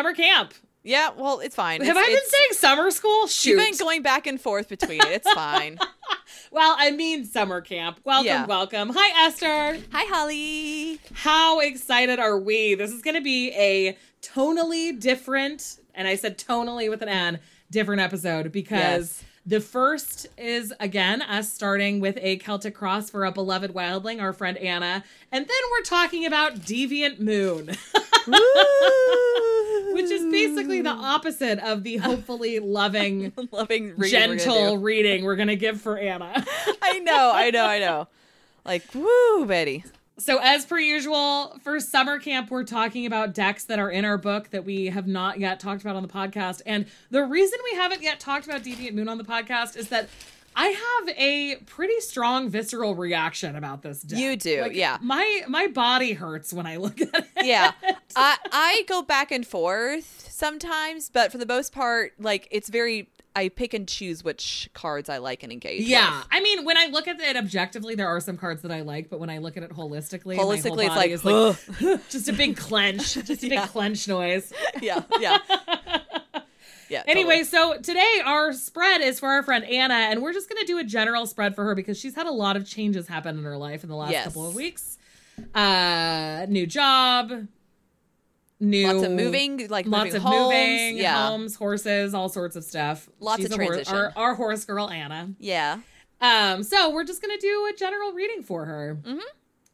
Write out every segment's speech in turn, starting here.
summer camp. Yeah, well, it's fine. Have It's- I been it's- saying summer school? Shoot. You've been going back and forth between it. It's fine. well, I mean summer camp. Welcome, Yeah. welcome. Hi, Esther. Hi, Holly. How excited are we? This is going to be a tonally different, and I said tonally with an N, different episode because Yes. The first is again us starting with a Celtic cross for a beloved wildling, our friend Anna, and then we're talking about Deviant Moon, which is basically the opposite of the hopefully loving, loving reading we're gentle reading we're going to give for Anna. I know, I know, I know. Like, woo, Betty. So, as per usual, for summer camp, we're talking about decks that are in our book that we have not yet talked about on the podcast. And the reason we haven't yet talked about Deviant Moon on the podcast is that I have a pretty strong visceral reaction about this deck. You do, Like, yeah. My my body hurts when I look at it. Yeah. I I go back and forth sometimes, but for the most part, like it's very I pick and choose which cards I like and engage Yeah, with. I mean, when I look at it objectively, there are some cards that I like, but when I look at it holistically, Holistically, it's like, like just a big clench, just a big clench noise. Yeah, yeah. Yeah. Anyway, so today our spread is for our friend Anna, and we're just going to do a general spread for her because she's had a lot of changes happen in her life in the last Yes. couple of weeks. Uh, new job, new lots of moving, like lots moving of homes. moving, yeah. horses, horses, all sorts of stuff. Lots She's of horse- transition. our, our horse girl Anna. Yeah. Um, so we're just gonna do a general reading for her. Mhm.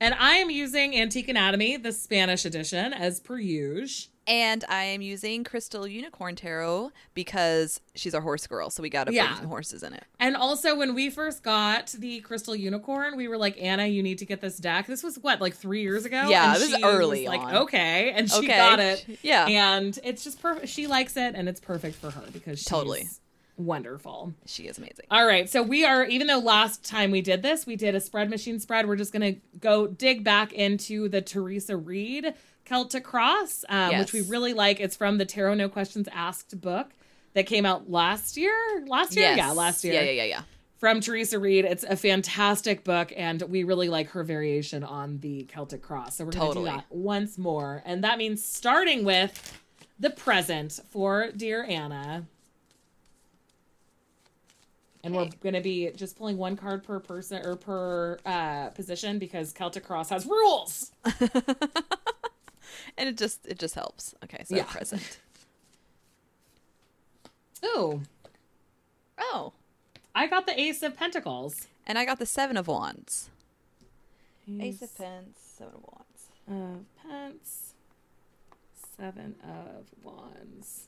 And I am using Antique Anatomy, the Spanish edition, as per usual. And I am using Crystal Unicorn Tarot because she's a horse girl, so we got to Yeah. put some horses in it. And also, when we first got the Crystal Unicorn, we were like, Anna, you need to get this deck. This was what, like three years ago? Yeah, and this is early was on. Like, okay, and she Okay. got it. Yeah. and it's just perfect. She likes it, and it's perfect for her because she's Totally. wonderful. She is amazing. All right, so we are. Even though last time we did this, we did a spread machine spread. We're just gonna go dig back into the Theresa Reed Celtic Cross, um, which we really like. It's from the Tarot No Questions Asked book that came out last year. Last year, Yes. yeah, last year Yeah, yeah, yeah, yeah. from Theresa Reed. It's a fantastic book, and we really like her variation on the Celtic cross. So we're going to Totally. do that once more. And that means starting with the present for Dear Anna. And we're going to be just pulling one card per person or per uh, position because Celtic Cross has rules. And it just it just helps. Okay, so Yeah. present. Ooh, Oh, I got the Ace of Pentacles. and I got the seven of wands. Ace of pence, seven of wands. of pence, seven of wands.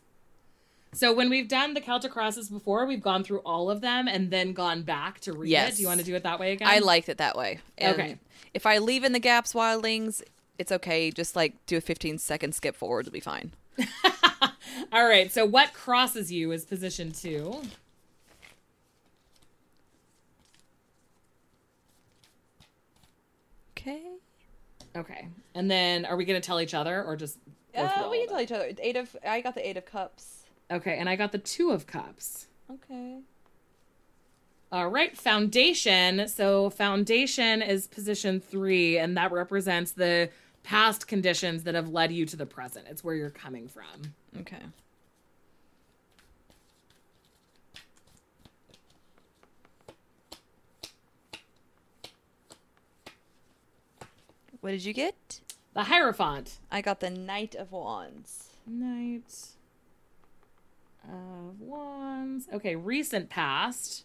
So when we've done the Celtic crosses before, we've gone through all of them and then gone back to read it. Do you want to do it that way again? I liked it that way. And Okay. If I leave in the gaps, wildlings, it's okay. Just like do a 15 second skip forward, it'll be fine. all right. So what crosses you is position two. Okay. Okay. And then are we going to tell each other or just Uh, we can tell each other. Eight of I got the eight of cups. Okay. And I got the two of cups. Okay. All right, foundation. So foundation is position three, and that represents the past conditions that have led you to the present. It's where you're coming from. Okay. What did you get? The Hierophant. I got the Knight of Wands. Knight of Wands. Okay, recent past.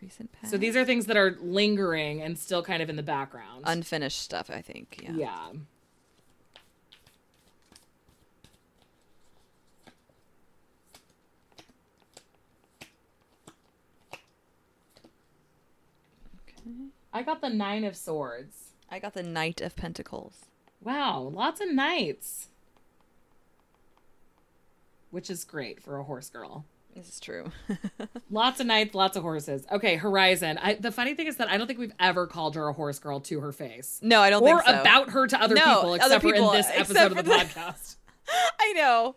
Recent past. So these are things that are lingering and still kind of in the background. unfinished stuff, I think. Yeah. yeah. Okay. I got the Nine of Swords. I got the Knight of Pentacles. Wow, lots of knights. Which is great for a horse girl. This is true. Lots of knights, lots of horses. Okay, Horizon. I, the funny thing is that I don't think we've ever called her a horse girl to her face. no, I don't or think so. about her to other No, people, other except for in this episode of the the- podcast. I know.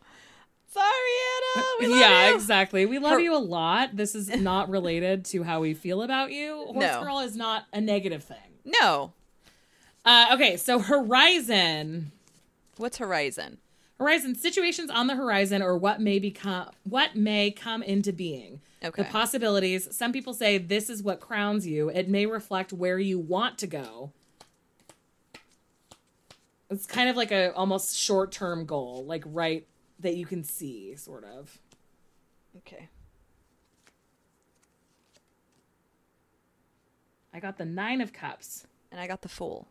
Sorry, Anna. We love yeah, you. exactly. We love Her- you a lot. This is not related to how we feel about you. Horse No. girl is not a negative thing. No. Uh, okay, so Horizon. What's Horizon? Horizon situations on the horizon or what may become what may come into being. Okay. The possibilities. Some people say this is what crowns you. It may reflect where you want to go. It's kind of like a almost short-term goal, like right that you can see sort of. Okay. I got the 9 of cups. And I got the Fool.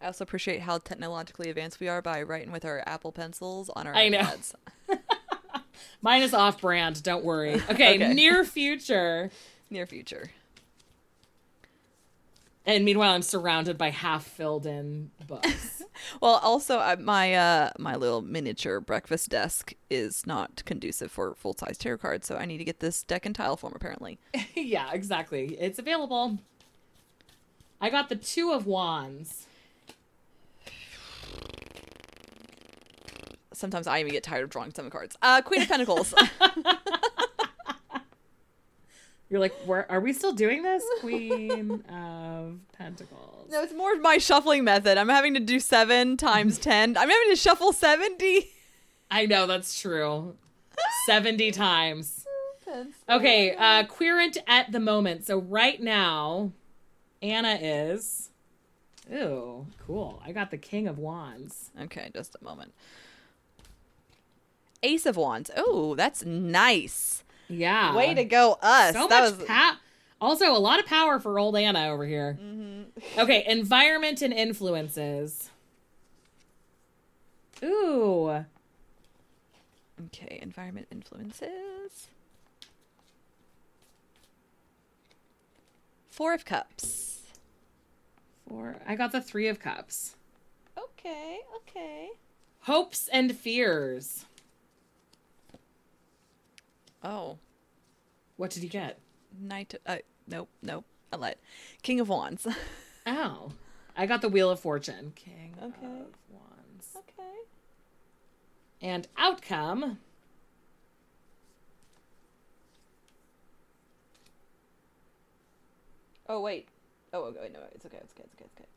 I also appreciate how technologically advanced we are by writing with our Apple pencils on our I know. iPads. Mine is off-brand, don't worry. Okay, Okay. near future. Near future. And meanwhile, I'm surrounded by half-filled in books. Well, also uh, my uh my little miniature breakfast desk is not conducive for full size tarot cards, so I need to get this deck in tile form apparently. yeah, exactly. It's available. I got the two of wands. Sometimes I even get tired of drawing some cards. Uh, Queen of Pentacles. You're like, where are we still doing this? Queen of Pentacles. no, it's more my shuffling method. I'm having to do seven times ten. I'm having to shuffle seventy. I know that's true. 70 times. Okay, uh querent at the moment. So right now, Anna is Ooh, cool. I got the King of Wands. Okay, just a moment. Ace of Wands. Oh, that's nice. Yeah. Way to go, us. So that much was power. Also, a lot of power for old Anna over here. Mm-hmm. Okay, environment and influences. Ooh. okay. Environment influences. Four of Cups. Four. I got the Three of Cups. Okay, okay. Hopes and fears. Oh, What did you get? Knight. Uh, nope, nope. I lied. King of Wands. Oh. I got the Wheel of Fortune. King Okay. of Wands. okay. And outcome. Oh wait. Oh, okay, wait, no, it's okay. It's okay. It's okay. It's okay.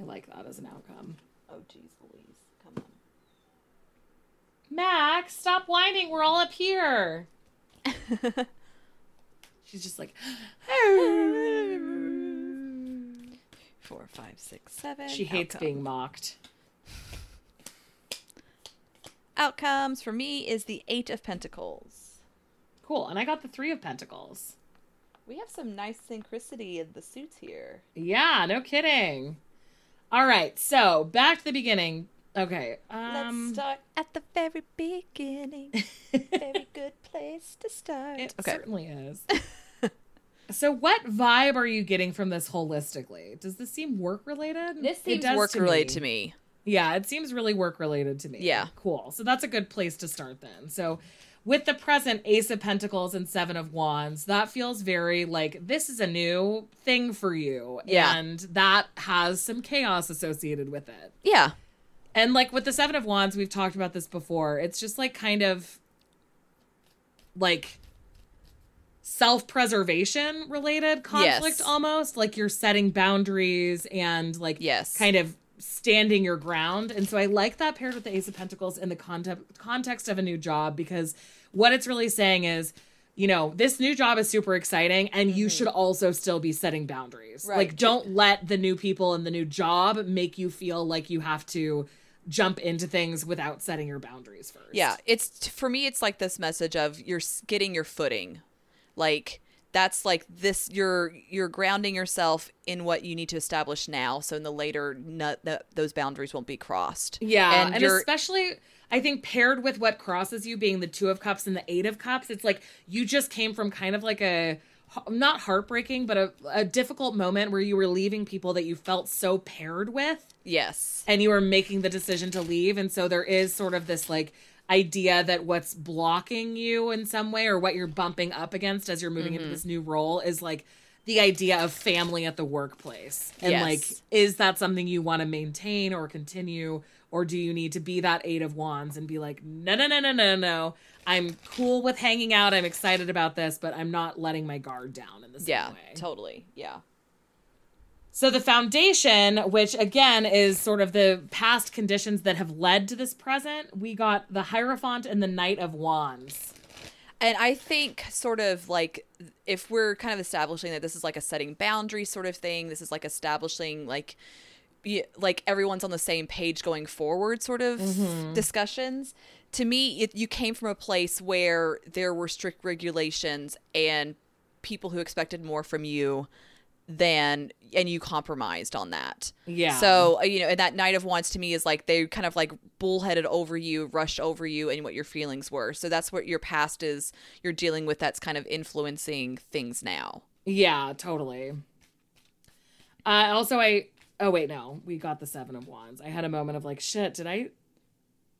I like that as an outcome. Oh, jeez, Louise. Max, stop whining. We're all up here. She's just like, Four, five, six, seven. she hates Outcome. being mocked. Outcomes for me is the Eight of Pentacles. Cool. And I got the Three of Pentacles. We have some nice synchronicity in the suits here. Yeah, no kidding. All right, so back to the beginning. Okay. Um, Let's start at the very beginning. very good place to start. It okay. certainly is. so, what vibe are you getting from this holistically? Does this seem work related? This It seems does work related to me. Yeah, it seems really work related to me. Yeah. Cool. So that's a good place to start then. So with the present Ace of Pentacles and Seven of Wands, that feels very like this is a new thing for you. Yeah. And that has some chaos associated with it. Yeah. And like with the Seven of Wands, we've talked about this before. It's just like kind of like self preservation related conflict Yes. almost. Like you're setting boundaries and like Yes. kind of standing your ground. And so I like that paired with the Ace of Pentacles in the context context of a new job because what it's really saying is, you know, this new job is super exciting and you should also still be setting boundaries. Mm-hmm. Right. Like don't let the new people and the new job make you feel like you have to jump into things without setting your boundaries first. Yeah, it's for me. It's like this message of you're getting your footing, like that's like this. You're you're grounding yourself in what you need to establish now, so in the later, no, that those boundaries won't be crossed. Yeah, and, and, especially I think paired with what crosses you being the two of cups and the eight of cups, it's like you just came from kind of like a not heartbreaking, but a, a difficult moment where you were leaving people that you felt so paired with, yes, and you were making the decision to leave, and so there is sort of this like idea that what's blocking you in some way or what you're bumping up against as you're moving Mm-hmm. into this new role is like the idea of family at the workplace. And Yes. like is that something you want to maintain or continue? Or do you need to be that eight of wands and be like no no no no no no i'm cool with hanging out i'm excited about this but i'm not letting my guard down in the same yeah, way totally, yeah. So the foundation, which again is sort of the past conditions that have led to this present, we got the Hierophant and the Knight of Wands. And I think sort of like if we're kind of establishing that this is like a setting boundary sort of thing, this is like establishing like like everyone's on the same page going forward sort of mm-hmm. discussions. To me, it, you came from a place where there were strict regulations and people who expected more from you than and you compromised on that. Yeah. So, uh, you know, and that Knight of Wands to me is like they kind of like bullheaded over you, rushed over you and what your feelings were. So that's what your past is you're dealing with that's kind of influencing things now. Yeah, totally. Uh, also, I oh wait, no, we got the Seven of Wands. I had a moment of like, shit, did I?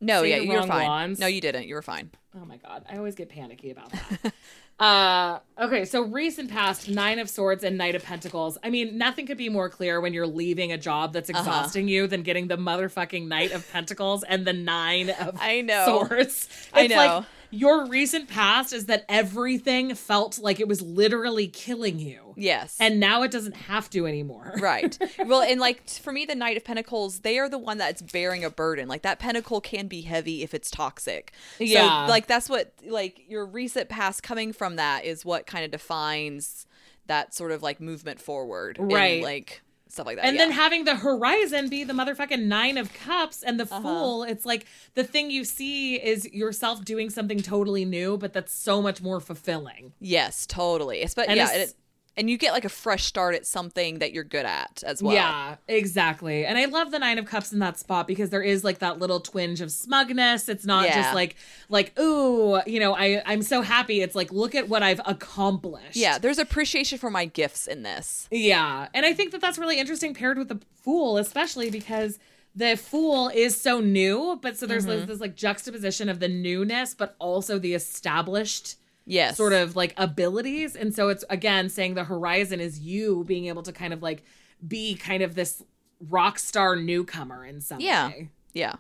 No, yeah, you're fine. wands? No, you didn't. You were fine. Oh my god, I always get panicky about that. uh, okay, so recent past, Nine of Swords and Knight of Pentacles. I mean, nothing could be more clear when you're leaving a job that's Uh-huh. exhausting you than getting the motherfucking Knight of Pentacles and the Nine of I know. Swords. It's I know. like your recent past is that everything felt like it was literally killing you. Yes. And now it doesn't have to anymore. right. Well, and like for me, the Knight of Pentacles, they are the one that's bearing a burden. Like that pentacle can be heavy if it's toxic. Yeah. So, like that's what like your recent past coming from that is what kind of defines that sort of like movement forward. in, Right. like stuff like that. And yeah. then having the horizon be the motherfucking nine of cups and the Uh-huh. fool, it's like the thing you see is yourself doing something totally new, but that's so much more fulfilling. yes, totally. But And yeah, it's- it, and you get like a fresh start at something that you're good at as well. Yeah, exactly. And I love the nine of cups in that spot because there is like that little twinge of smugness. It's not Yeah. just like like ooh, you know, I I'm so happy. It's like look at what I've accomplished. Yeah, there's appreciation for my gifts in this. Yeah. And I think that that's really interesting paired with the fool, especially because the fool is so new, but so there's Mm-hmm. like, this like juxtaposition of the newness, but also the established Yes. sort of like abilities. And so it's again saying the horizon is you being able to kind of like be kind of this rock star newcomer in some Yeah. way. Yeah.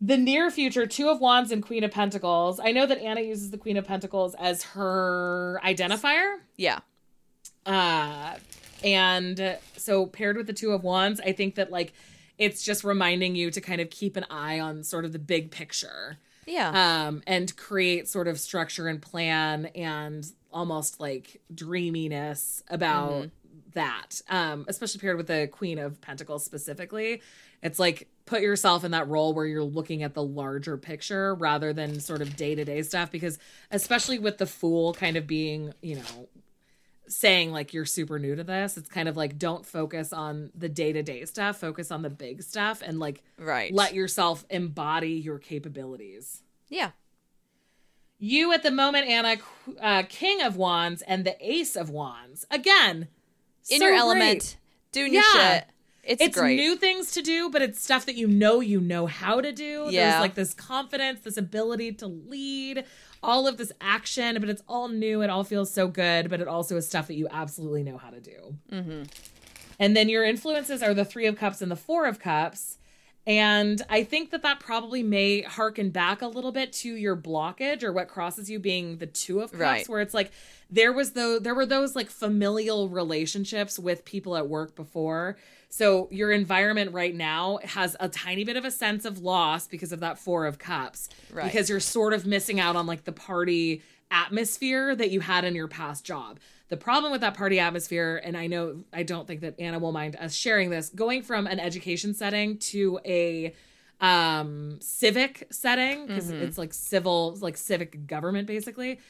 The near future, Two of Wands and Queen of Pentacles. I know that Anna uses the Queen of Pentacles as her identifier. Yeah. Uh, and so paired with the two of wands, I think that like it's just reminding you to kind of keep an eye on sort of the big picture. Yeah. Um, and create sort of structure and plan and almost like dreaminess about that. Um, especially paired with the Queen of Pentacles specifically. It's like put yourself in that role where you're looking at the larger picture rather than sort of day to day stuff. Because especially with the Fool kind of being, you know, saying like you're super new to this, it's kind of like don't focus on the day to day stuff, focus on the big stuff and like right. let yourself embody your capabilities. yeah. You at the moment, Anna, uh, King of Wands and the Ace of Wands. Again, In so your element, doing your shit. It's, It's great. new things to do, but it's stuff that you know you know how to do. Yeah. There's like this confidence, this ability to lead, all of this action, but it's all new. It all feels so good, but it also is stuff that you absolutely know how to do. Mm-hmm. And then your influences are the Three of Cups and the Four of Cups. And I think that that probably may harken back a little bit to your blockage or what crosses you being the Two of Cups, Right. where it's like there was though there were those like familial relationships with people at work before. So your environment right now has a tiny bit of a sense of loss because of that Four of Cups, Right. because you're sort of missing out on like the party atmosphere that you had in your past job. The problem with that party atmosphere, and I know I don't think that Anna will mind us sharing this, going from an education setting to a um civic setting because Mm-hmm. it's like civil like civic government basically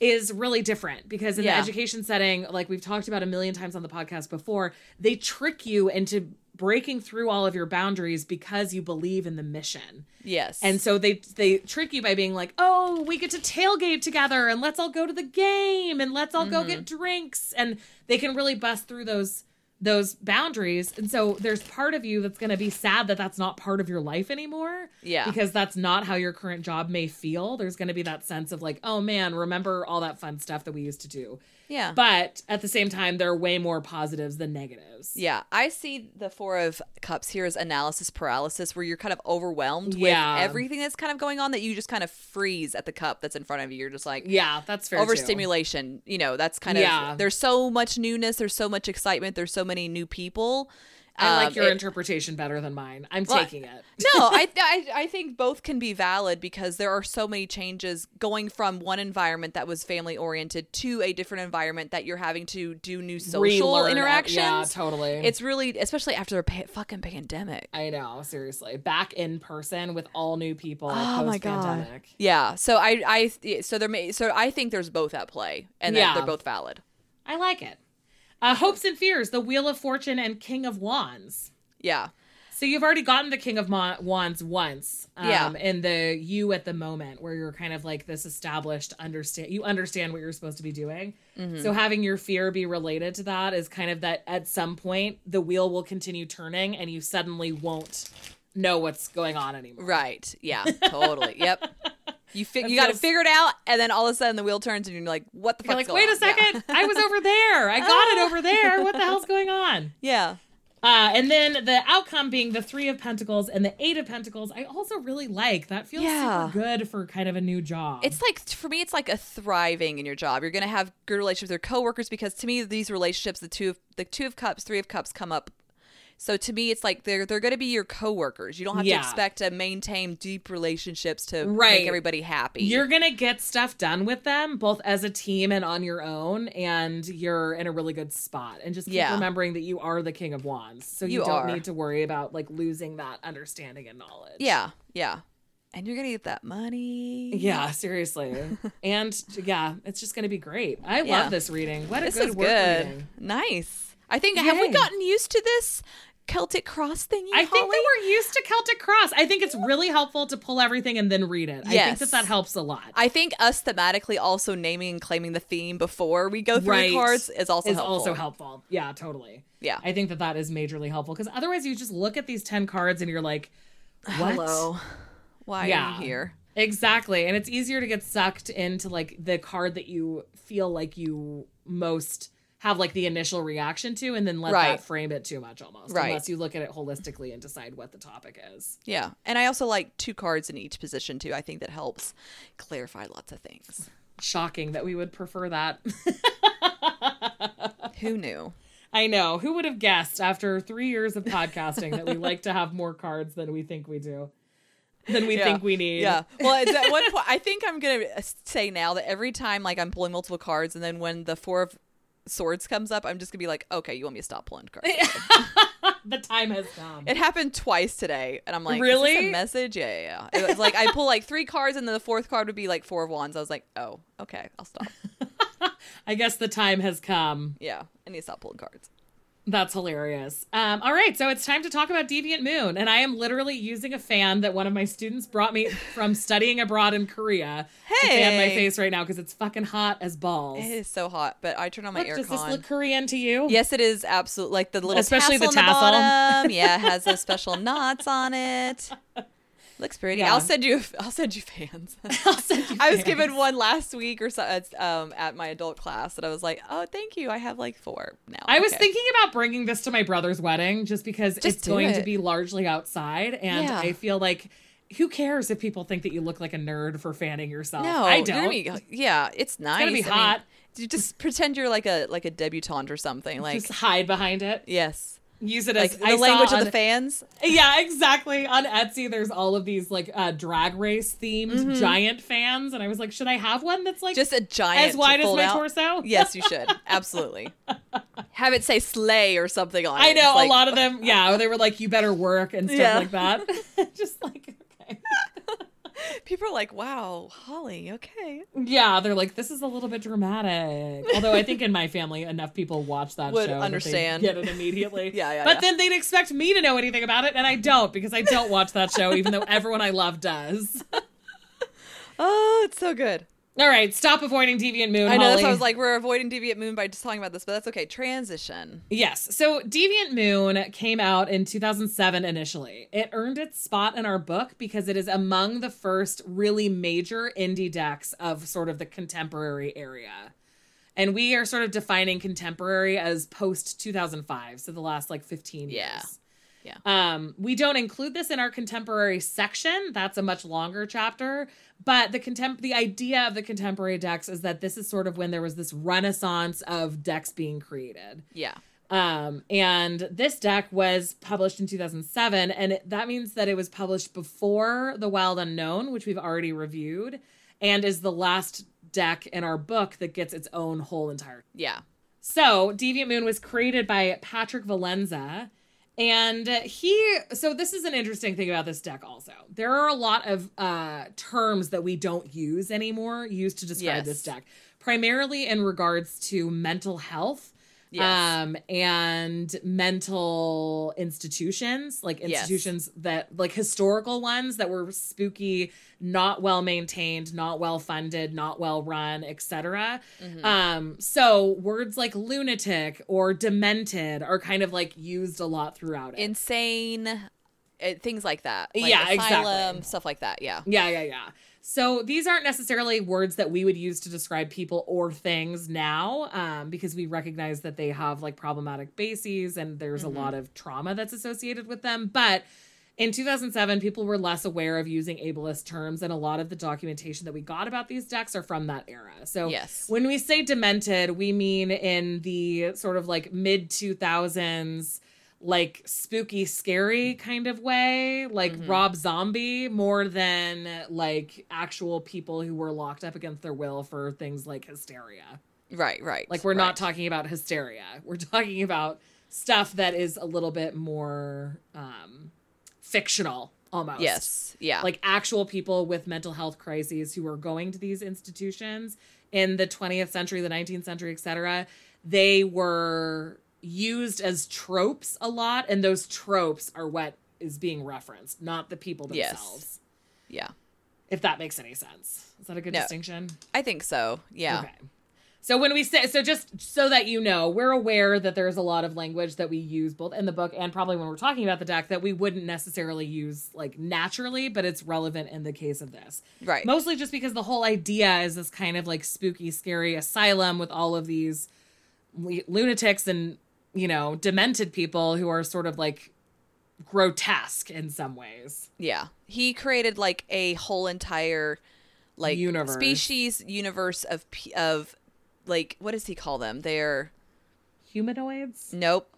is really different because in Yeah. the education setting like we've talked about a million times on the podcast before they trick you into breaking through all of your boundaries because you believe in the mission yes. and so they they trick you by being like, "Oh, we get to tailgate together and let's all go to the game and let's all go get Mm-hmm. drinks." And they can really bust through those those boundaries. And so there's part of you that's going to be sad that that's not part of your life anymore. Yeah. Because that's not how your current job may feel. There's going to be that sense of like, "Oh man, remember all that fun stuff that we used to do." Yeah. But at the same time, there are way more positives than negatives. Yeah, I see the Four of Cups here as analysis paralysis, where you're kind of overwhelmed Yeah. with everything that's kind of going on that you just kind of freeze at the cup that's in front of you. You're just like, Yeah, that's fair. too. overstimulation. You know, that's kind of, Yeah. there's so much newness, there's so much excitement, there's so many new people. I like Um, your it- interpretation better than mine. I'm Well, taking it. no, I, I I think both can be valid because there are so many changes going from one environment that was family oriented to a different environment that you're having to do new social Relearn it. interactions. Yeah, totally. It's really, especially after a pa- fucking pandemic. I know, seriously. Back in person with all new people Oh my god. Yeah. So I I so there may so I think there's both at play and that Yeah. they're both valid. I like it. Uh, hopes and fears, the Wheel of Fortune and King of Wands. Yeah. So you've already gotten the King of Wands once, um, Yeah. in the you at the moment, where you're kind of like this established understand. You understand what you're supposed to be doing. Mm-hmm. So having your fear be related to that is kind of that. At some point, the wheel will continue turning, and you suddenly won't know what's going on anymore. Right. Yeah. Totally. yep. You fi- you got to feels- figure it out, and then all of a sudden the wheel turns, and you're like, "What the You're fuck?" like, wait a second, I was over there. I got it over there. What the hell's going on? yeah. Uh, and then the outcome being the Three of Pentacles and the Eight of Pentacles, I also really like. That feels Yeah. super good for kind of a new job. It's like for me, it's like a thriving in your job. You're gonna have good relationships with your coworkers because to me, these relationships, the two of the two of cups, three of cups, come up. So to me, it's like they're they're gonna be your coworkers. You don't have Yeah. to expect to maintain deep relationships to Right. make everybody happy. You're gonna get stuff done with them, both as a team and on your own, and you're in a really good spot. And just keep Yeah. remembering that you are the King of Wands, so you, You don't are. need to worry about like losing that understanding and knowledge. yeah, yeah, and you're gonna get that money. Yeah, seriously. and yeah, it's just gonna be great. I Yeah. love this reading. What a this good is good. reading. Nice. I think have we Yay. gotten used to this Celtic cross thingy? I think that we're used to Celtic Cross. I think it's really helpful to pull everything and then read it. Yes. I think that that helps a lot. I think us thematically also naming and claiming the theme before we go through Right. the cards is also is helpful. also helpful. Yeah, totally. Yeah. I think that that is majorly helpful because otherwise you just look at these 10 cards and you're like, what? Hello. Why Yeah. are you here? Exactly. And it's easier to get sucked into like the card that you feel like you most have like the initial reaction to and then let Right. that frame it too much almost. Right. Unless you look at it holistically and decide what the topic is. Yeah. And I also like two cards in each position too. I think that helps clarify lots of things. Shocking that we would prefer that. Who knew? I know. Who would have guessed after three years of podcasting that we like to have more cards than we think we do? Than we Yeah. think we need. Yeah. Well, at one point, I think I'm going to say now that every time like I'm pulling multiple cards and then when the four of swords comes up, I'm just to be like, okay, you want me to stop pulling cards? the time has come. It happened twice today, and I'm like, Really? Is this a message? Yeah, yeah, yeah. It was like I pull like three cards, and then the fourth card would be like four of wands. I was like, oh, okay, I'll stop. I guess the time has come. Yeah, I need to stop pulling cards. That's hilarious. Um, all right, so it's time to talk about Deviant Moon. And I am literally using a fan that one of my students brought me from studying abroad in Korea to fan my face right now because it's fucking hot as balls. It is so hot, but I turn on my aircon. does this look Korean to you? Yes, it is absolutely like the little Especially the tassel, tassel. the bottom. Yeah, it has those special knots on it. Looks pretty. Yeah. I'll send you. I'll send you fans. I'll send you I was given one last week or so at, um, at my adult class, and I was like, "Oh, thank you. I have like four now." I was thinking about bringing this to my brother's wedding just because Just it's going to be largely outside. And Yeah. I feel like who cares if people think that you look like a nerd for fanning yourself? No, I don't. be- yeah, it's nice. It's gonna be I mean, hot. you just pretend you're like a like a debutante or something. Like just hide behind it. yes, Use it like as the I saw language of the fans. Yeah, exactly. On Etsy, there's all of these like uh, drag race themed giant fans, and I was like, should I have one that's like Mm-hmm. Just a giant as wide as my out. torso? Yes, you should absolutely have it say "slay" or something on it. I know like- a lot of them. Yeah, they were like, "You better work" and stuff Yeah. like that. Just like, okay. People are like, "Wow, Holly, okay." Yeah, they're like, "This is a little bit dramatic." Although I think in my family, enough people watch that Would show that understand. get it immediately. Yeah, yeah, But yeah. then they'd expect me to know anything about it, and I don't because I don't watch that show, even though everyone I love does. Oh, it's so good. All right, stop avoiding Deviant Moon. I know that's Holly. why I was like, we're avoiding Deviant Moon by just talking about this, but that's okay. Transition. Yes. So Deviant Moon came out in 2007 initially. It earned its spot in our book because it is among the first really major indie decks of sort of the contemporary area. And we are sort of defining contemporary as post 2005, so the last like 15 years. Yeah. Um, we don't include this in our contemporary section. That's a much longer chapter. But the contemp the idea of the contemporary decks is that this is sort of when there was this renaissance of decks being created. Yeah. Um, and this deck was published in 2007, and it, that means that it was published before The Wild Unknown, which we've already reviewed, and is the last deck in our book that gets its own whole entire. Yeah. So, Deviant Moon was created by Patrick Valenza. And he, so this is an interesting thing about this deck also. There are a lot of uh, terms that we don't use anymore used to describe Yes. this deck, primarily in regards to mental health Yes. um and mental institutions like Yes. institutions that like historical ones that were spooky not well maintained not well funded not well run etc Mm-hmm. um so words like lunatic or demented are kind of like used a lot throughout it Insane. uh, things like that. Like Yeah, exactly. asylum, Stuff like that. Yeah. Yeah, yeah, yeah. So these aren't necessarily words that we would use to describe people or things now, um, because we recognize that they have like problematic bases and there's a lot of trauma that's associated with them. But in 2007, people were less aware of using ableist terms, and a lot of the documentation that we got about these decks are from that era. So Yes. when we say demented, we mean in the sort of like mid 2000s like spooky scary kind of way like rob zombie more than like actual people who were locked up against their will for things like hysteria Right. Right. like we're right. not talking about hysteria we're talking about stuff that is a little bit more um fictional almost Yes. Yeah. like actual people with mental health crises who are going to these institutions in the 20th century the 19th century etc they were used as tropes a lot and those tropes are what is being referenced not the people Yes. themselves yeah. if that makes any sense is that a good No. distinction I think so. Yeah. Okay. So when we say so just so that you know, we're aware that there's a lot of language that we use both in the book and probably when we're talking about the deck that we wouldn't necessarily use like naturally, but it's relevant in the case of this. Right. Mostly just because the whole idea is this kind of like spooky, scary asylum with all of these lunatics and, you know, demented people who are sort of like grotesque in some ways. Yeah. He created like a whole entire like Universe. species universe of of like what does he call them? They're Humanoids? nope.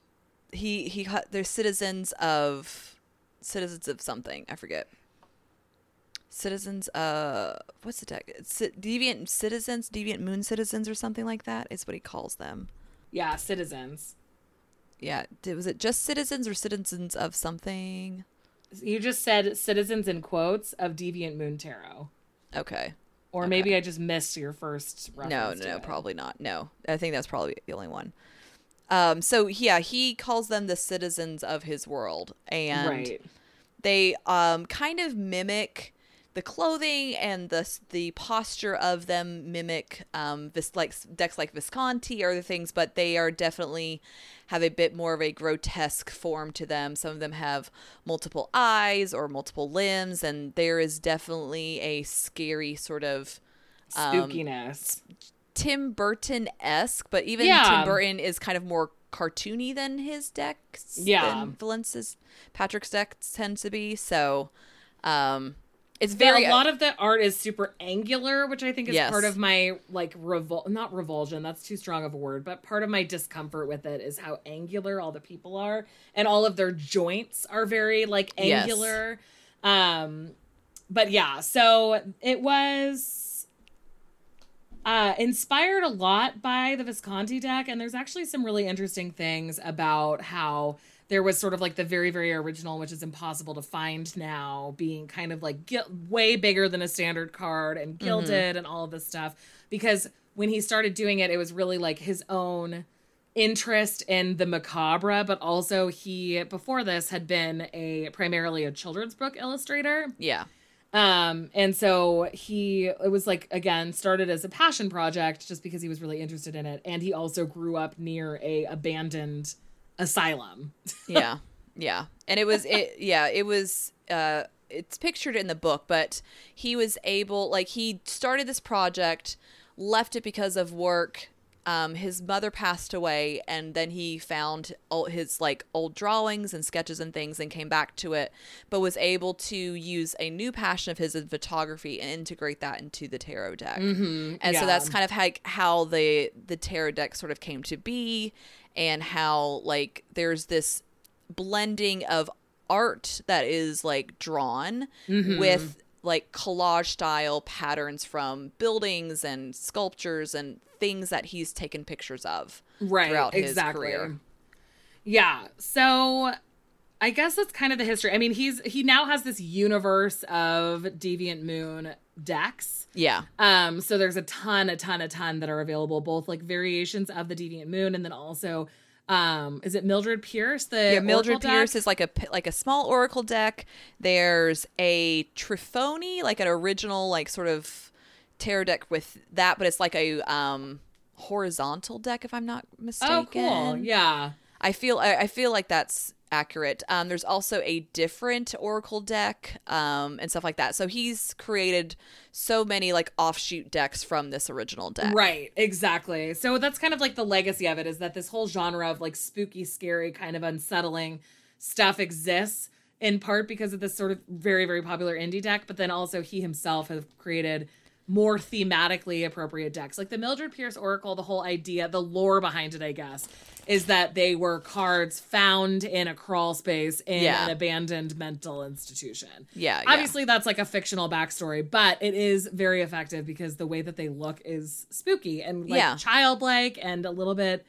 He he they're citizens of citizens of something. I forget. Citizens uh what's the tech? Ci- deviant citizens, deviant moon citizens or something like that is what he calls them. Yeah, citizens. Yeah, was it just citizens or citizens of something? You just said citizens in quotes of Deviant Moon Tarot. Okay. Or maybe I just missed your first reference. No, no, it. probably not. No, I think that's probably the only one. Um, so yeah, he calls them the citizens of his world, and Right. they um kind of mimic the clothing and the the posture of them mimic um this like decks like Visconti or other things, but they are definitely have a bit more of a grotesque form to them. Some of them have multiple eyes or multiple limbs, and there is definitely a scary sort of um, Spookiness. Tim Burton esque, but even Yeah. Tim Burton is kind of more cartoony than his decks. Yeah. than Valenza's Patrick's decks tend to be. So, um, it's Very, very a lot of the art is super angular, which I think is Yes. part of my like revol not revulsion, that's too strong of a word, but part of my discomfort with it is how angular all the people are and all of their joints are very like Yes. angular. Um but yeah, so it was uh, inspired a lot by the Visconti deck, and there's actually some really interesting things about how there was sort of like the very, very original, which is impossible to find now, being kind of like gil- way bigger than a standard card and gilded and all of this stuff. Because when he started doing it, it was really like his own interest in the macabre, but also he before this had been a primarily a children's book illustrator. yeah, Um, and so he it was like again started as a passion project just because he was really interested in it, and he also grew up near a abandoned asylum. yeah, yeah. And it was it. Yeah, it was. Uh, it's pictured in the book, but he was able, like, he started this project, left it because of work. um, his mother passed away, and then he found all his like old drawings and sketches and things, and came back to it, but was able to use a new passion of his in photography and integrate that into the tarot deck. Mm-hmm, and yeah. so that's kind of how, how the the tarot deck sort of came to be, and how like there's this blending of art that is like drawn Mm-hmm. with like collage style patterns from buildings and sculptures and things that he's taken pictures of right throughout exactly his career. yeah so i guess that's kind of the history i mean he's he now has this universe of deviant moon decks Yeah. um so there's a ton a ton a ton that are available both like variations of the deviant moon and then also um is it mildred pierce the Yeah, Mildred Pierce is like a like a small oracle deck. There's a Trionfi, like an original like sort of tarot deck with that, but it's like a um horizontal deck if I'm not mistaken. oh cool yeah I feel I, I feel like that's accurate. Um, there's also a different Oracle deck um, and stuff like that. So he's created so many like offshoot decks from this original deck. Right, exactly. So that's kind of like the legacy of it is that this whole genre of like spooky, scary, kind of unsettling stuff exists in part because of this sort of very, very popular indie deck, but then also he himself has created more thematically appropriate decks. Like the Mildred Pierce Oracle, the whole idea, the lore behind it, I guess, is that they were cards found in a crawl space in Yeah. an abandoned mental institution. Yeah, yeah. Obviously, that's like a fictional backstory, but it is very effective because the way that they look is spooky and like Yeah. childlike and a little bit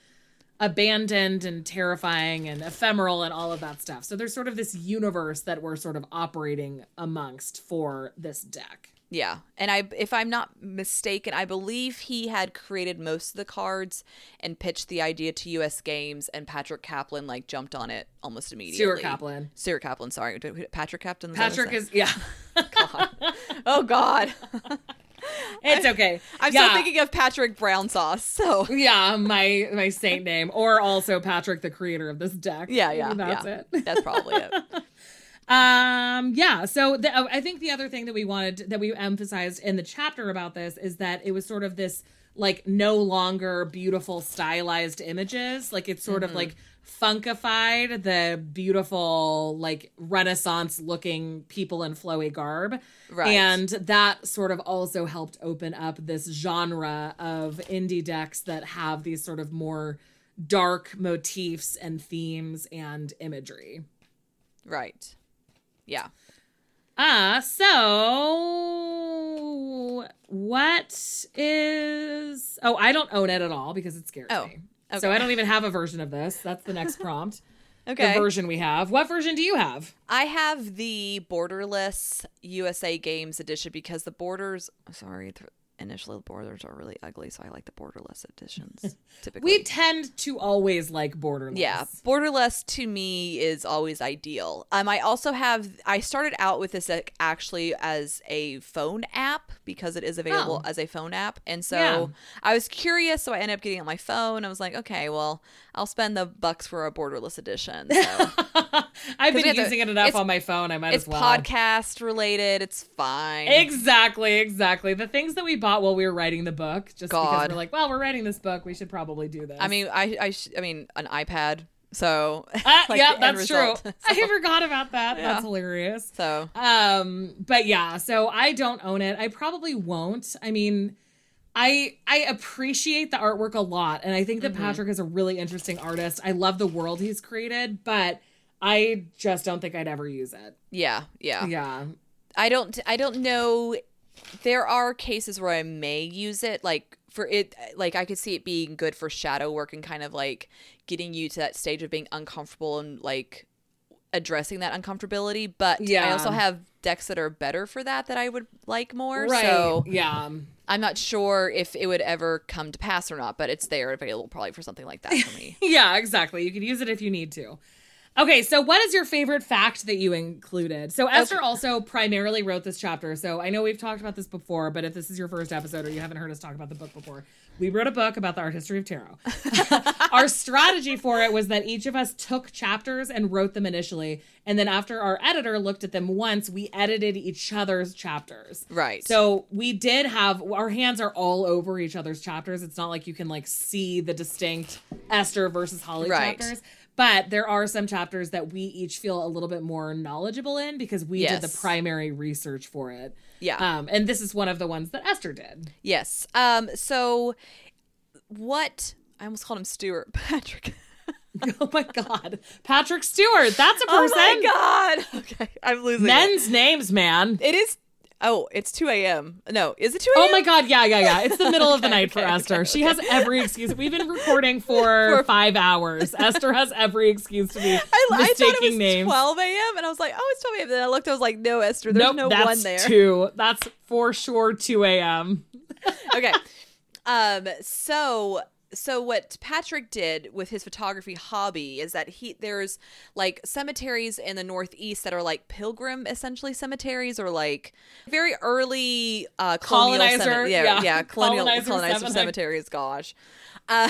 abandoned and terrifying and ephemeral and all of that stuff. So there's sort of this universe that we're sort of operating amongst for this deck. Yeah, and I, if I'm not mistaken, I believe he had created most of the cards and pitched the idea to U.S. Games, and Patrick Kaplan like jumped on it almost immediately. Stuart Kaplan. Stuart Kaplan. Sorry, Patrick Kaplan. that what I Patrick is yeah. Oh God, it's okay. I'm yeah. still thinking of Patrick Brown Sauce. So yeah, my my saint name, or also Patrick, the creator of this deck. yeah, yeah, that's yeah. it. That's probably it. Um, yeah. So the, uh, I think the other thing that we wanted that we emphasized in the chapter about this is that it was sort of this like no longer beautiful stylized images. Like it's sort of like funkified the beautiful like renaissance looking people in flowy garb Right. and that sort of also helped open up this genre of indie decks that have these sort of more dark motifs and themes and imagery Right. Yeah. uh, so what is Oh, I don't own it at all because it scares Oh, me. So. I don't even have a version of this. That's the next prompt. Okay. The version we have. What version do you have? I have the borderless USA Games edition because the borders. Sorry, th- initially the borders are really ugly, so I like the borderless editions typically. We tend to always like borderless. yeah, borderless to me is always ideal. Um, I also have. I started out with this actually as a phone app because it is available Oh. as a phone app, and so Yeah. I was curious, so I ended up getting it on my phone. I was like, okay, well, I'll spend the bucks for a borderless edition. So. I've been have to- using it enough on my phone. I might as well. It's podcast related. It's fine. Exactly, exactly. The things that we while we were writing the book, just because we're like, well, we're writing this book, we should probably do this. I mean, I, I, sh- I mean, an iPad. So, Ah, like yeah, that's true. result. I forgot about that. Yeah. That's hilarious. So, Um, but yeah, so I don't own it. I probably won't. I mean, I I appreciate the artwork a lot, and I think Mm-hmm. that Patrick is a really interesting artist. I love the world he's created, but I just don't think I'd ever use it. yeah, yeah, Yeah. I don't, I don't know. There are cases where I may use it, like for it, like I could see it being good for shadow work and kind of like getting you to that stage of being uncomfortable and like addressing that uncomfortability. But yeah. I also have decks that are better for that that I would like more. Right. So yeah. I'm not sure if it would ever come to pass or not, but it's there available probably for something like that for me. Yeah, exactly. You can use it if you need to. Okay, so what is your favorite fact that you included? So Esther also primarily wrote this chapter. So I know we've talked about this before, but if this is your first episode or you haven't heard us talk about the book before, we wrote a book about the art history of tarot. our strategy for it was that each of us took chapters and wrote them initially, and then after our editor looked at them once, we edited each other's chapters. Right. So we did have our hands are all over each other's chapters. It's not like you can like see the distinct Esther versus Holly Right. chapters. But there are some chapters that we each feel a little bit more knowledgeable in because we did the primary research for it. Yeah. Um, and this is one of the ones that Esther did. Yes. Um. So, what I almost called him Stuart Patrick. oh my God. Patrick Stewart. That's a person. Oh my god. Okay, I'm losing. it. Men's names, man. It is. Oh, it's 2 a.m. No, is it 2 a.m.? Oh my God. Yeah, yeah, yeah. It's the middle of the Okay, night for okay, Esther. She has every excuse. We've been recording for, For- five hours. Esther has every excuse to be I, I mistaking thought it was names. 12 a.m. and I was like, oh, it's 12 a.m. Then I looked, I was like, no, Esther, there's nope, no that's one there. two. That's for sure 2 a.m. okay. Um. So. So what Patrick did with his photography hobby is that he there's like cemeteries in the northeast that are like pilgrim essentially cemeteries or like very early uh colonial Colonizer, yeah, yeah. yeah colonial Colonizer colonizer, cemeteries gosh uh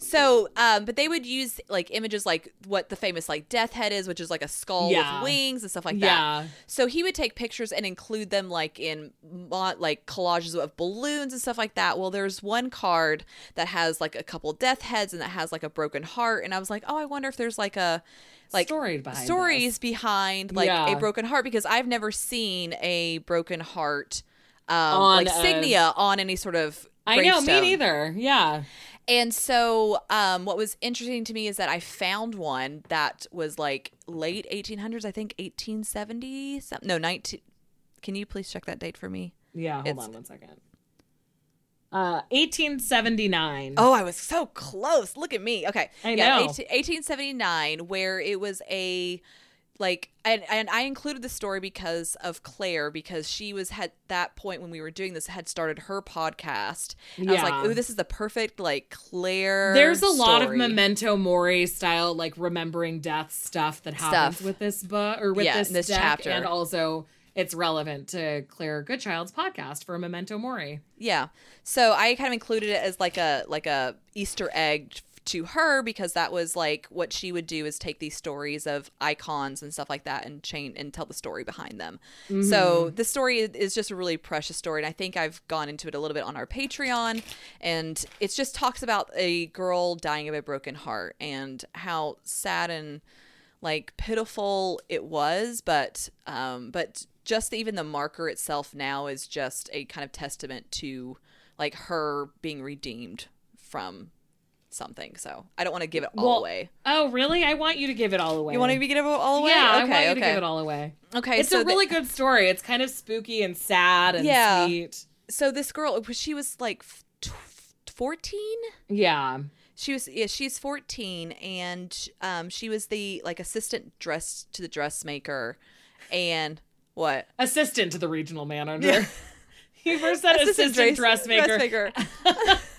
so um but they would use like images like what the famous like death head is which is like a skull Yeah. with wings and stuff like Yeah. that so he would take pictures and include them like in like collages of balloons and stuff like that. Well, there's one card that has like a couple death heads and that has like a broken heart, and I was like, oh, I wonder if there's like a like Story behind stories this. behind like Yeah. a broken heart because I've never seen a broken heart um, On like a- signia on any sort of. I know, me gravestone. neither. Yeah. And so, um, what was interesting to me is that I found one that was like late 1800s, I think 1870, some, no, 19. Can you please check that date for me? Yeah, hold It's- on one second. Uh 1879. Oh, I was so close. Look at me. Okay. I yeah, know. 18, 1879, where it was a like and, and I included the story because of Claire because she was at that point when we were doing this had started her podcast. And I was like, "Ooh, this is the perfect like Claire." There's a lot of memento mori style like remembering death stuff that happens Stuff. with this book or with Yeah, this, this chapter. and also it's relevant to Claire Goodchild's podcast for memento mori. Yeah. So I kind of included it as like a like a Easter egg to her because that was like what she would do is take these stories of icons and stuff like that and chain and tell the story behind them. So the story is- is just a really precious story and I think I've gone into it a little bit on our Patreon and it just talks about a girl dying of a broken heart and how sad and like pitiful it was but um but just even the marker itself now is just a kind of testament to like her being redeemed from something so i don't want to give it all Well, away Oh, really? I want you to give it all away. you want to give it all away Yeah, okay I want you okay to give it all away. okay It's so a the- really good story. It's kind of spooky and sad and Yeah. sweet. so this girl she was like 14 Yeah. she was yeah she's 14 and um she was the like assistant dress to the dressmaker and what Assistant to the regional manager. he first said assistant, dress- dressmaker. dressmaker.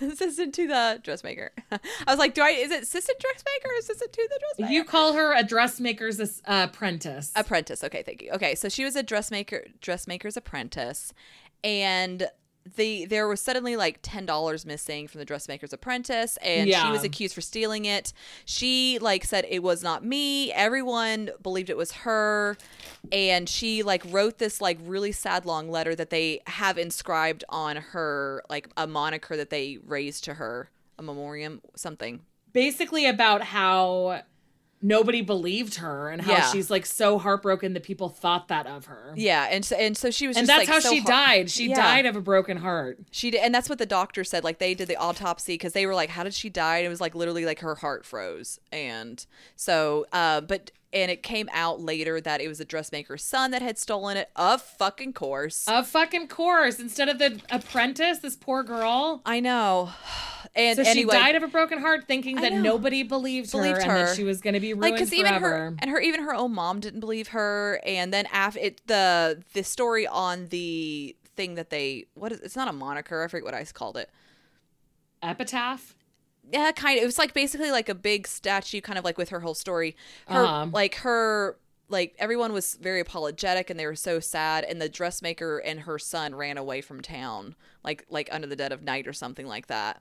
assistant to the dressmaker. I was like, do I? Is it assistant dressmaker or assistant to the dressmaker? You call her a dressmaker's uh, apprentice. apprentice. Okay, thank you. Okay, so she was a dressmaker, dressmaker's apprentice, and the there was suddenly like ten dollars missing from the dressmaker's apprentice, and she was accused for stealing it. She like said it was not me. Everyone believed it was her, and she like wrote this like really sad long letter that they have inscribed on her like a moniker that they raised to her, a memoriam, something. Basically about how nobody believed her and how Yeah. she's like so heartbroken that people thought that of her. Yeah, and so and so she was, And that's like, how so she heart- died. She Yeah. died of a broken heart. She did, and that's what the doctor said. Like they did the autopsy because they were like, "How did she die?" And it was like literally like her heart froze, and so, uh, but and it came out later that it was a dressmaker's son that had stolen it. Of fucking course, Of fucking course. Instead of the apprentice, this poor girl. I know. And So anyway, she died of a broken heart, thinking that nobody believed, Believed her, and that she was going to be ruined like because even forever. her and her even her own mom didn't believe her, and then after it the the story on the thing that they what is it's not a moniker I forget what I called it Epitaph. Yeah, kind of. It was like basically like a big statue, kind of like with her whole story. Her Uh-huh. like her like everyone was very apologetic and they were so sad and the dressmaker and her son ran away from town like like under the dead of night or something like that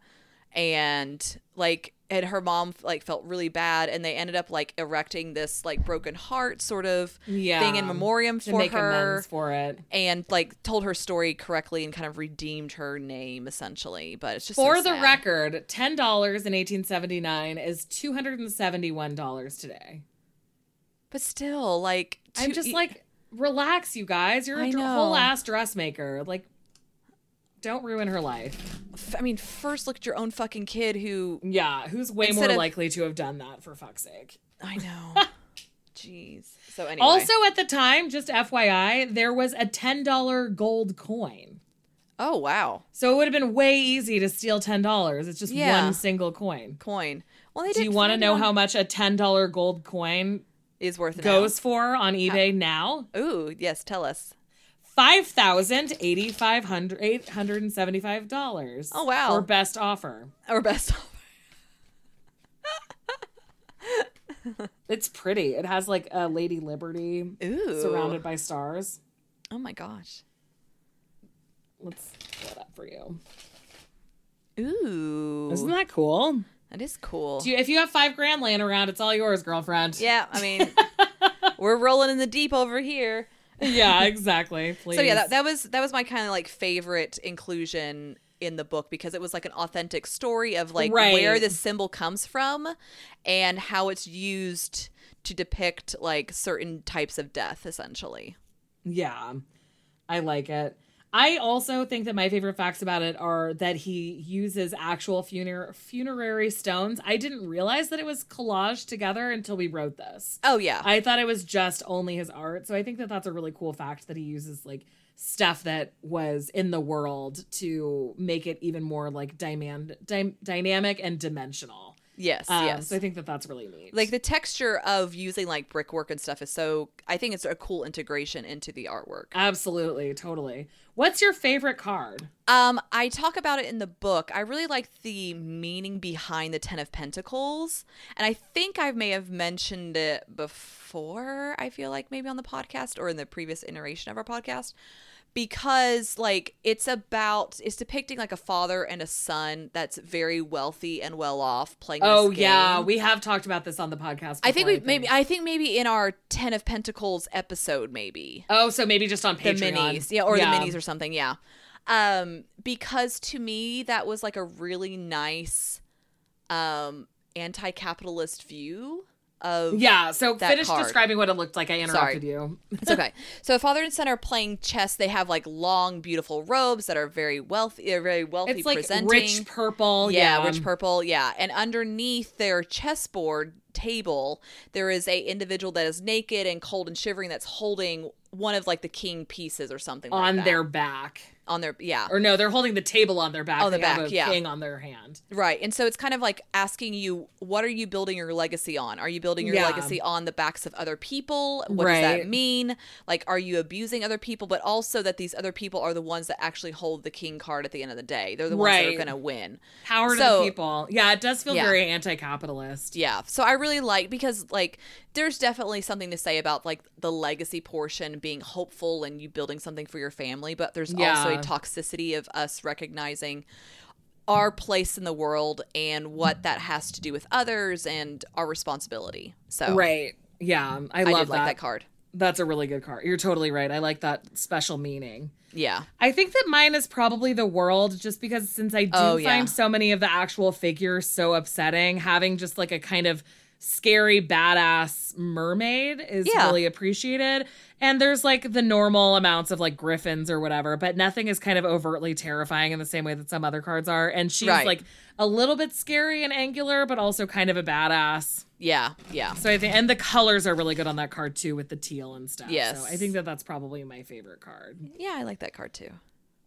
and like and her mom like felt really bad and they ended up like erecting this like broken heart sort of Yeah. thing in memoriam for make her for it. and like told her story correctly and kind of redeemed her name essentially but it's just so For the sad. record, ten dollars in eighteen seventy nine is two hundred and seventy one dollars today. but still like I'm just like, relax, you guys. You're a whole ass dressmaker. Like, don't ruin her life. I mean first look at your own fucking kid who Yeah, who's way more of- likely to have done that for fuck's sake? i know jeez so anyway Also, at the time, just FYI, there was a ten dollar gold coin. oh wow So it would have been way easy to steal ten dollars. It's just Yeah. one single coin. coin well they Do you want to know one how much a ten dollar gold coin is worth it goes for on eBay now? now. ooh yes tell us Five thousand eighty five hundred eight hundred and seventy five dollars. Oh, wow. For best offer. or best offer. It's pretty. It has like a Lady Liberty ooh surrounded by stars. oh my gosh Let's pull it up for you. ooh Isn't that cool? that is cool Do you, if you have five grand laying around, it's all yours, girlfriend. yeah i mean we're rolling in the deep over here yeah, exactly. Please. So yeah, that, that was that was my kind of like favorite inclusion in the book because it was like an authentic story of like Right. where this symbol comes from and how it's used to depict like certain types of death essentially. Yeah, I like it. I also think that my favorite facts about it are that he uses actual funer- funerary stones. I didn't realize that it was collaged together until we wrote this. Oh yeah. I thought it was just only his art. So I think that that's a really cool fact that he uses like stuff that was in the world to make it even more like dy- dynamic and dimensional. Yes, Um, yes. So I think that that's really neat. like the texture of using like brickwork and stuff is so I think it's a cool integration into the artwork. Absolutely, totally. What's your favorite card? Um, I talk about it in the book. I really like the meaning behind the Ten of Pentacles, and I think I may have mentioned it before. I feel like maybe on the podcast or in the previous iteration of our podcast, because like it's about it's depicting like a father and a son that's very wealthy and well off playing. Oh yeah, we have talked about this on the podcast. I think before, we maybe I think maybe in our Ten of Pentacles episode maybe Oh, so maybe just on Patreon. the minis yeah or the minis or something yeah um because to me that was like a really nice um anti-capitalist view of Yeah. So finish card. describing what it looked like. I interrupted you. it's okay so father and son are playing chess they have like long beautiful robes that are very wealthy they're uh, very wealthy It's like presenting rich purple. yeah, Yeah, rich purple yeah and underneath their chessboard table there is a individual that is naked and cold and shivering that's holding one of like the king pieces or something like on that. their back. On their yeah Or no, they're holding the table on their back. On the They back, yeah. king on their hand. Right. And so it's kind of like asking you, what are you building your legacy on? Are you building your Yeah. legacy on the backs of other people? What does that mean? Like, are you abusing other people? But also that these other people are the ones that actually hold the king card at the end of the day. They're the ones that are going to win. Power to So- the people. Yeah, it does feel Yeah. very anti-capitalist. Yeah. So I really like because like there's definitely something to say about like the legacy portion being hopeful and you building something for your family, but there's also a toxicity of us recognizing our place in the world and what that has to do with others and our responsibility. So Right. Yeah, I I love did like that card. That's a really good card. You're totally right. I like that special meaning. Yeah. I think that mine is probably the world, just because since I do Oh, find yeah. so many of the actual figures so upsetting, having just like a kind of scary badass mermaid is Yeah. really appreciated. And there's like the normal amounts of like griffins or whatever, but nothing is kind of overtly terrifying in the same way that some other cards are. And she's Right. like a little bit scary and angular, but also kind of a badass. Yeah. Yeah. So I think, and the colors are really good on that card too, with the teal and stuff. Yes. So I think that that's probably my favorite card. Yeah, I like that card too.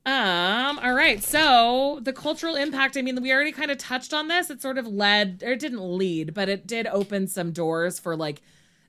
Um, all right. So the cultural impact, I mean, we already kind of touched on this. It sort of led, or it didn't lead, but it did open some doors for like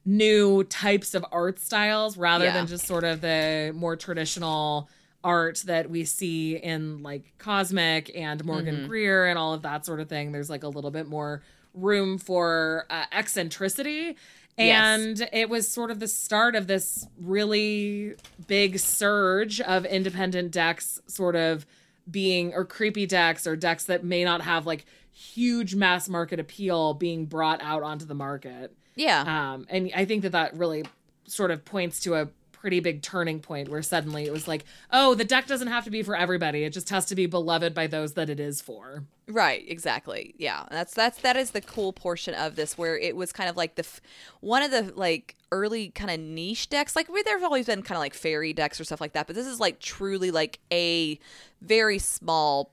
new types of art styles rather Yeah. than just sort of the more traditional art that we see in like Cosmic and Morgan Mm-hmm. Greer and all of that sort of thing. There's like a little bit more room for uh, eccentricity. Yes. And it was sort of the start of this really big surge of independent decks sort of being, or creepy decks, or decks that may not have like huge mass market appeal being brought out onto the market. Yeah. Um, and I think that that really sort of points to a pretty big turning point where suddenly it was like, oh, the deck doesn't have to be for everybody. It just has to be beloved by those that it is for. Right, exactly. Yeah, that's that's that is the cool portion of this where it was kind of like the f- one of the like early kind of niche decks. Like where there's always been kind of like fairy decks or stuff like that, but this is like truly like a very small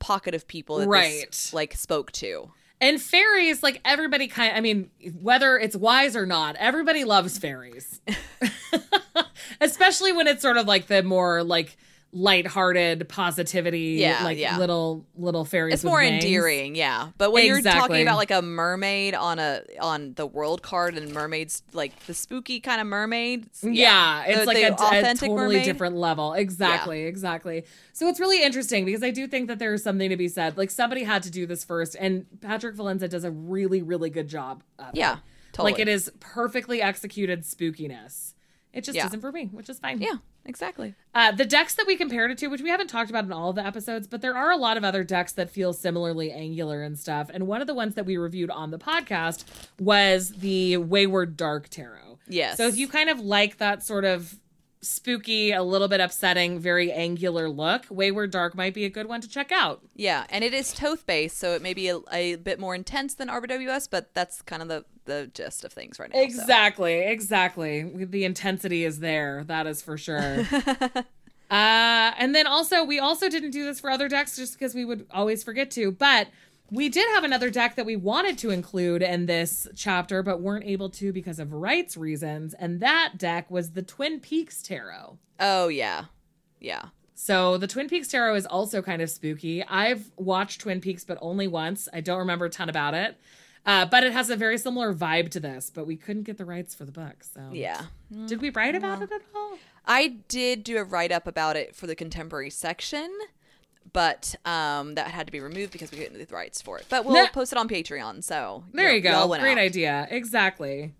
pocket of people that Right. this, like spoke to. And fairies, like everybody kind of, I mean, whether it's wise or not, everybody loves fairies. Especially when it's sort of like the more like lighthearted positivity, Yeah, like yeah. little little fairies. It's more wings. endearing, yeah. But when you're talking about like a mermaid on a on the world card and mermaids like the spooky kind of mermaids, Yeah, it's the- like the a, a totally mermaid. different level. Exactly, exactly. So it's really interesting because I do think that there's something to be said. Like somebody had to do this first, and Patrick Valenza does a really, really good job. Of it. Yeah, totally. like it is perfectly executed spookiness. It just Yeah. isn't for me, which is fine. Yeah, exactly. Uh, the decks that we compared it to, which we haven't talked about in all of the episodes, but there are a lot of other decks that feel similarly angular and stuff. And one of the ones that we reviewed on the podcast was the Wayward Dark Tarot. Yes. So if you kind of like that sort of spooky, a little bit upsetting, very angular look, Wayward Dark might be a good one to check out. Yeah, and it is Thoth based, so it may be a, a bit more intense than RWS, but that's kind of the the gist of things right now. so. Exactly, exactly. The intensity is there. That is for sure. uh, and then also, we also didn't do this for other decks just because we would always forget to. But we did have another deck that we wanted to include in this chapter, but weren't able to because of rights reasons. And that deck was the Twin Peaks Tarot. Oh yeah, yeah. So the Twin Peaks Tarot is also kind of spooky. I've watched Twin Peaks, but only once. I don't remember a ton about it. Uh, but it has a very similar vibe to this, but we couldn't get the rights for the book. So Yeah. did we write about it at all? I did do a write up about it for the contemporary section, but um, that had to be removed because we couldn't get the rights for it. But we'll Nah. post it on Patreon. So There know, you go. Great out. idea. Exactly.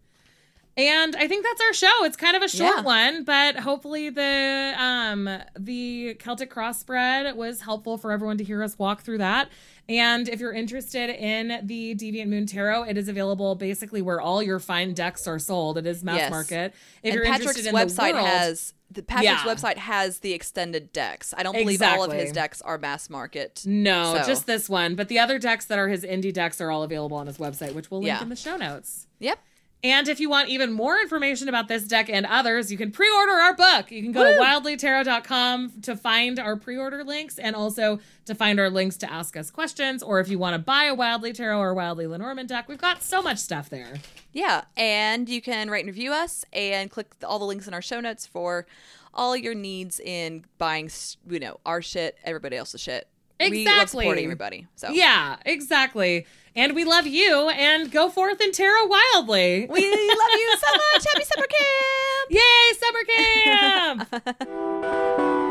And I think that's our show. It's kind of a short Yeah. one, but hopefully the um the Celtic cross spread was helpful for everyone to hear us walk through that. And if you're interested in the Deviant Moon Tarot, it is available basically where all your fine decks are sold. It is mass Yes. market. If and you're Patrick's interested in website the world, has the Patrick's Yeah. website has the extended decks. I don't believe all of his decks are mass market. no, So- just this one. But the other decks that are his indie decks are all available on his website, which we'll link Yeah. in the show notes. Yep. And if you want even more information about this deck and others, you can pre order our book. You can go to wildlytarot.com to find our pre order links and also to find our links to ask us questions. Or if you want to buy a Wildly Tarot or Wildly Lenormand deck, we've got so much stuff there. Yeah, and you can rate and review us and click all the links in our show notes for all your needs in buying, you know, our shit, everybody else's shit. We love Exactly. supporting everybody. So Yeah, exactly. And we love you and go forth and tarot wildly. we love you so much. Happy summer camp. Yay, summer camp!